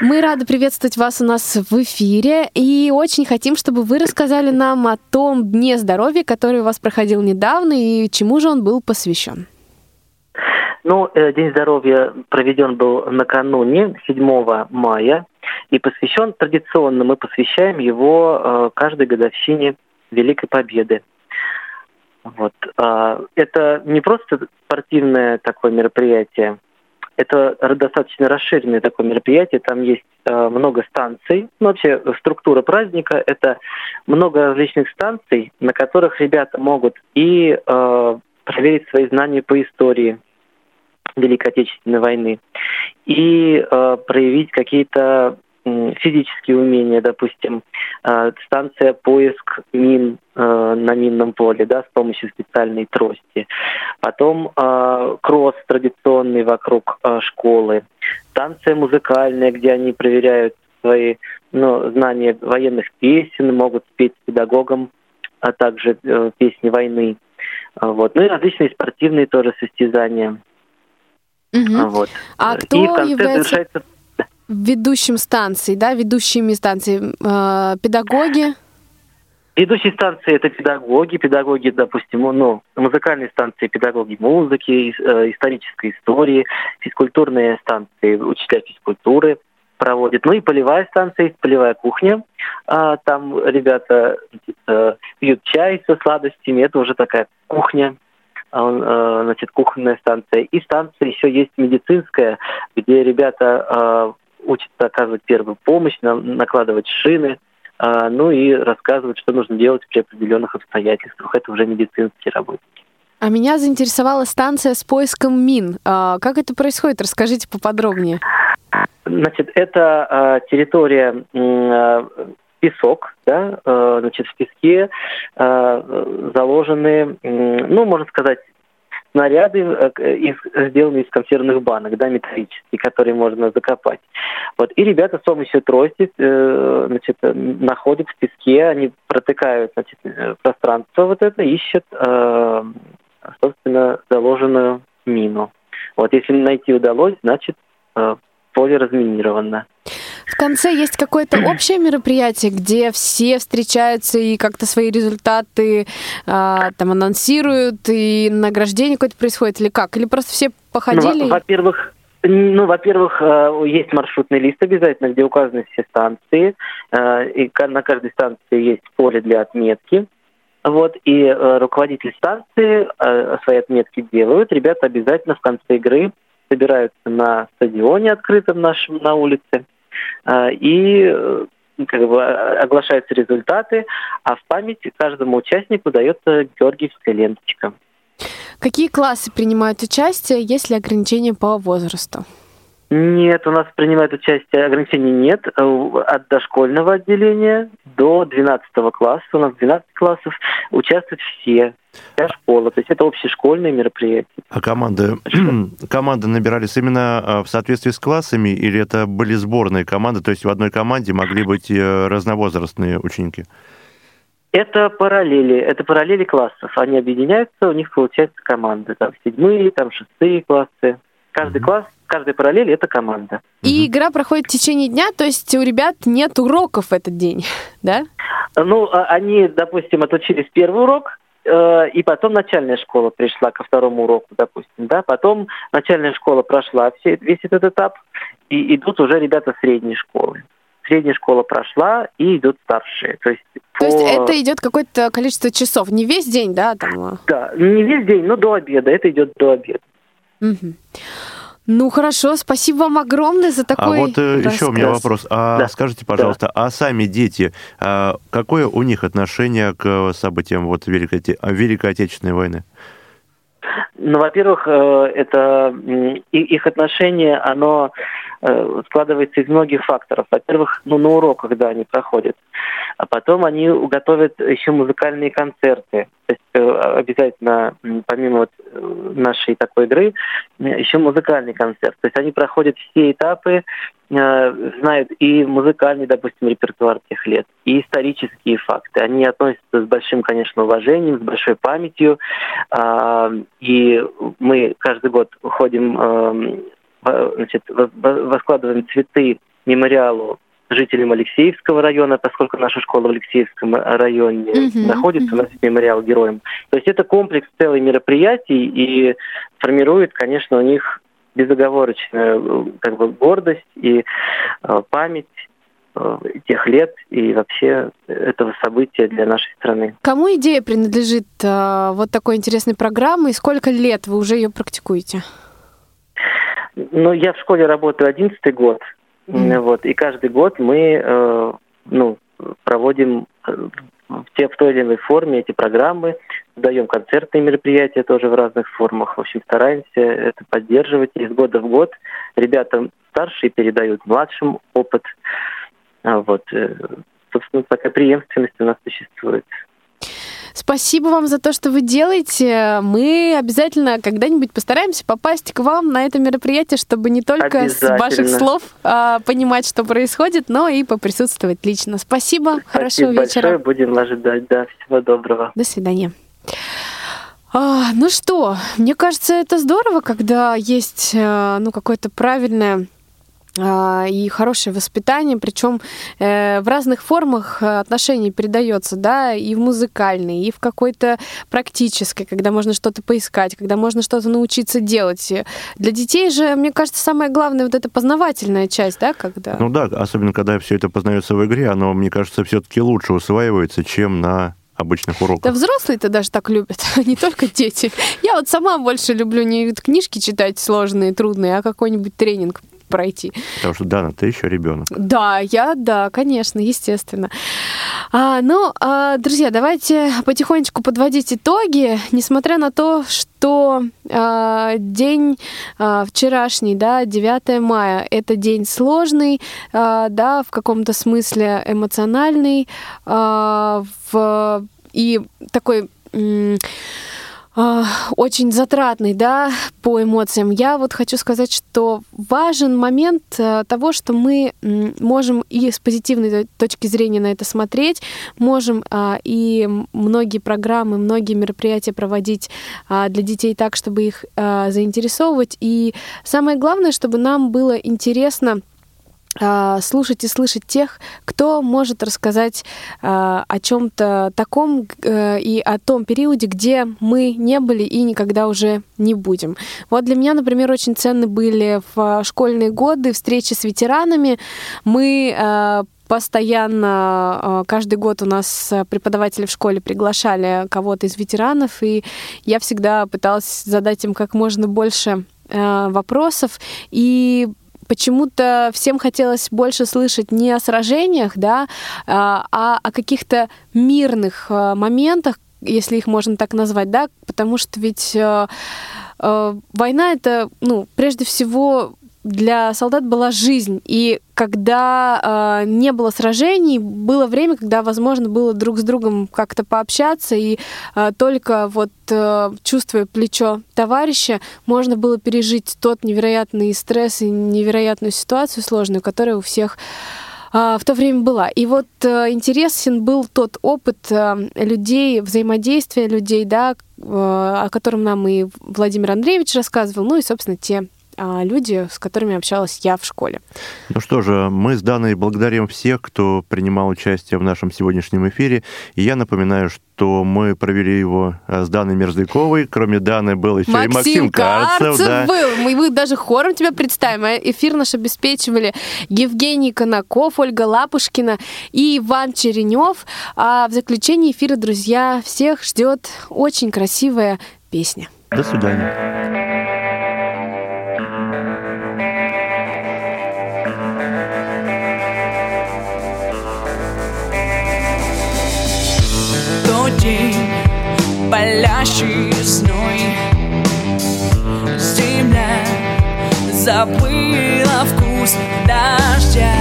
Мы рады приветствовать вас у нас в эфире и очень хотим, чтобы вы рассказали нам о том Дне здоровья, который у вас проходил недавно и чему же он был посвящен. Ну, э, День здоровья проведен был накануне, 7 мая, и посвящен традиционно, мы посвящаем его э, каждой годовщине Великой Победы. Вот. А, это не просто спортивное такое мероприятие, это достаточно расширенное такое мероприятие. Там есть э, много станций. Ну, вообще структура праздника – это много различных станций, на которых ребята могут и проверить свои знания по истории Великой Отечественной войны, и э, проявить какие-то физические умения, допустим, э, станция поиск мин э, на минном поле, да, с помощью специальной трости. Потом э, кросс традиционный вокруг школы. Станция музыкальная, где они проверяют свои ну, знания военных песен, могут спеть с педагогом, а также песни войны. Вот. Ну и различные спортивные тоже состязания. Угу. Вот. А кто и в конце является... завершается ведущим станций, да, ведущими станций, э, педагоги? Ведущие станции это педагоги, педагоги, допустим, ну, музыкальные станции, педагоги музыки, э, исторической истории, физкультурные станции, учителя физкультуры проводят. Ну и полевая станция есть, полевая кухня. А, там ребята э, пьют чай со сладостями, это уже такая кухня значит, кухонная станция. И станция еще есть медицинская, где ребята учатся оказывать первую помощь, накладывать шины, а, ну и рассказывать, что нужно делать при определенных обстоятельствах. Это уже медицинские работники. А меня заинтересовала станция с поиском мин. А, как это происходит? Расскажите поподробнее. Значит, это а, территория песок, да, значит, в песке заложены, ну, можно сказать, снаряды, э, сделанные из консервных банок, да, металлические, которые можно закопать. Вот. И ребята с помощью трости э, значит, находят в песке, они протыкают значит, э, пространство вот это, ищут, э, собственно, заложенную мину. Вот если найти удалось, значит, э, поле разминировано. В конце есть какое-то общее мероприятие, где все встречаются и как-то свои результаты а, там анонсируют, и награждение какое-то происходит, или как? Или просто все походили? Ну, во-первых, ну, во-первых, э, есть маршрутный лист обязательно, где указаны все станции, э, и на каждой станции есть поле для отметки. Вот, и э, руководитель станции свои отметки делают. Ребята обязательно в конце игры собираются на стадионе открытом нашем на улице и э, как бы оглашаются результаты, а в память каждому участнику дается георгиевская ленточка. Какие классы принимают участие, есть ли ограничения по возрасту? Нет, у нас принимает участие ограничений нет. Э, от дошкольного отделения до 12 класса, у нас 12 классов, участвуют все. Вся школа. То есть это общешкольные мероприятия. А команды, команды набирались именно э, в соответствии с классами или это были сборные команды? То есть в одной команде могли быть э, разновозрастные ученики? Это параллели, это параллели классов. Они объединяются, у них получается команды. Там седьмые, там шестые классы. Каждый mm-hmm. класс, каждая параллель – это команда. И mm-hmm. игра проходит в течение дня, то есть у ребят нет уроков в этот день, да? Ну, а, они, допустим, отучились первый урок, э, и потом начальная школа пришла ко второму уроку, допустим, да, потом начальная школа прошла все, весь этот этап, и идут уже ребята средней школы. Средняя школа прошла, и идут старшие. То есть, То по... есть это идет какое-то количество часов, не весь день, да? Там... А? Да, не весь день, но до обеда, это идет до обеда. Угу. Ну хорошо, спасибо вам огромное за такой. А вот э, рассказ. еще у меня вопрос. А да. скажите, пожалуйста, да. а сами дети, а какое у них отношение к событиям вот Великой, Великой Отечественной войны? Ну, во-первых, э, это их отношение, оно э, складывается из многих факторов. Во-первых, ну, на уроках, да, они проходят. А потом они готовят еще музыкальные концерты. То есть э, обязательно, помимо вот нашей такой игры, еще музыкальный концерт. То есть они проходят все этапы, знают и музыкальный, допустим, репертуар тех лет, и исторические факты. Они относятся с большим, конечно, уважением, с большой памятью. А, и мы каждый год ходим, эм, значит, воскладываем цветы мемориалу жителям Алексеевского района, поскольку наша школа в Алексеевском районе uh-huh, находится, у нас мемориал героям. То есть это комплекс целый мероприятий и формирует, конечно, у них безоговорочную как бы гордость и э, память Э, тех лет и вообще этого события для нашей страны. Кому идея принадлежит э, вот такой интересной программы и сколько лет вы уже ее практикуете? Ну, я в школе работаю одиннадцатый год, mm. вот, и каждый год мы, э, ну, проводим в, те, в той или иной форме эти программы, даем концертные мероприятия тоже в разных формах. В общем, стараемся это поддерживать. Из года в год ребята старшие передают младшим опыт. А вот, э, собственно, такая преемственность у нас существует. Спасибо вам за то, что вы делаете. Мы обязательно когда-нибудь постараемся попасть к вам на это мероприятие, чтобы не только с ваших слов а, понимать, что происходит, но и поприсутствовать лично. Спасибо. Спасибо Хорошего вечера. Большое. Будем ожидать. Да, всего доброго. До свидания. А, ну что, мне кажется, это здорово, когда есть э, ну, какое-то правильное и хорошее воспитание, причем э, в разных формах отношений передается, да, и в музыкальной, и в какой-то практической, когда можно что-то поискать, когда можно что-то научиться делать. Для детей же, мне кажется, самое главное вот эта познавательная часть, да, когда... Ну да, особенно когда все это познается в игре, оно, мне кажется, все-таки лучше усваивается, чем на обычных уроках. Да взрослые-то даже так любят, не только дети. Я вот сама больше люблю не книжки читать сложные, трудные, а какой-нибудь тренинг пройти. Потому что, Дана, ты еще ребенок. Да, я, да, конечно, естественно. А, ну, а, друзья, давайте потихонечку подводить итоги, несмотря на то, что а, день а, вчерашний, да, 9 мая, это день сложный, а, да, в каком-то смысле эмоциональный, а, в, и такой а, очень затратный, да, по эмоциям. Я вот хочу сказать, что важен момент э, того, что мы можем и с позитивной точки зрения на это смотреть, можем а, и многие программы, многие мероприятия проводить а, для детей так, чтобы их заинтересовывать. И самое главное, чтобы нам было интересно а, слушать и слышать тех, кто может рассказать а, о чем-то таком э, и о том периоде, где мы не были и никогда уже не будем. Вот для меня, например, очень ценны были в школьные годы встречи с ветеранами. Мы а, постоянно, каждый год у нас преподаватели в школе приглашали кого-то из ветеранов, и я всегда пыталась задать им как можно больше вопросов. И почему-то всем хотелось больше слышать не о сражениях, да, а, а о каких-то мирных а, моментах, если их можно так назвать, да, потому что ведь э, э, война это, ну, прежде всего для солдат была жизнь. И когда э, не было сражений, было время, когда возможно было друг с другом как-то пообщаться, и э, только вот э, чувствуя плечо товарища, можно было пережить тот невероятный стресс и невероятную ситуацию сложную, которая у всех в то время была. И вот э, интересен был тот опыт э, людей, взаимодействия людей, да, э, о котором нам и Владимир Андреевич рассказывал, ну и, собственно, те а, люди, с которыми общалась я в школе. Ну что же, мы с Даной благодарим всех, кто принимал участие в нашем сегодняшнем эфире. И я напоминаю, что мы провели его а, с Даной Мерзляковой. Кроме Даны был еще Максим и Максим Карцев. Карцев да. был. Мы, мы даже хором тебя представим. А эфир наш обеспечивали Евгений Конаков, Ольга Лапушкина и Иван Черенев. А в заключении эфира, друзья, всех ждет очень красивая песня. До свидания. Палящий сной. Земля забыла вкус дождя.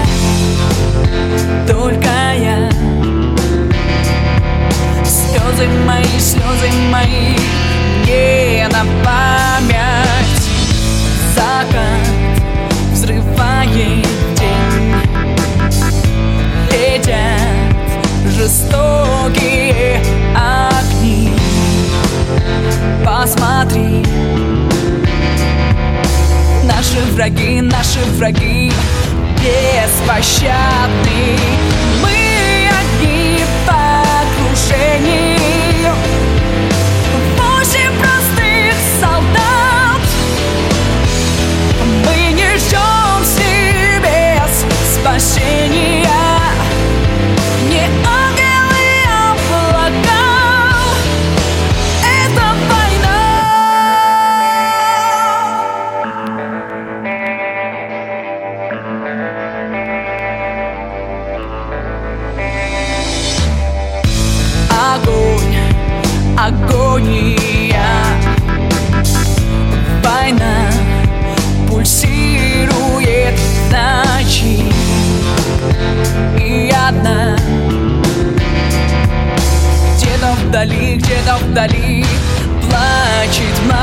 Только я. Слезы мои, слезы мои Не на память. Закат взрывает день. Летят жестокие посмотри. Наши враги, наши враги беспощадны. Мы огни по крушению Восемь простых солдат. Мы не ждем себе спасения где-то вдали. Плачет мама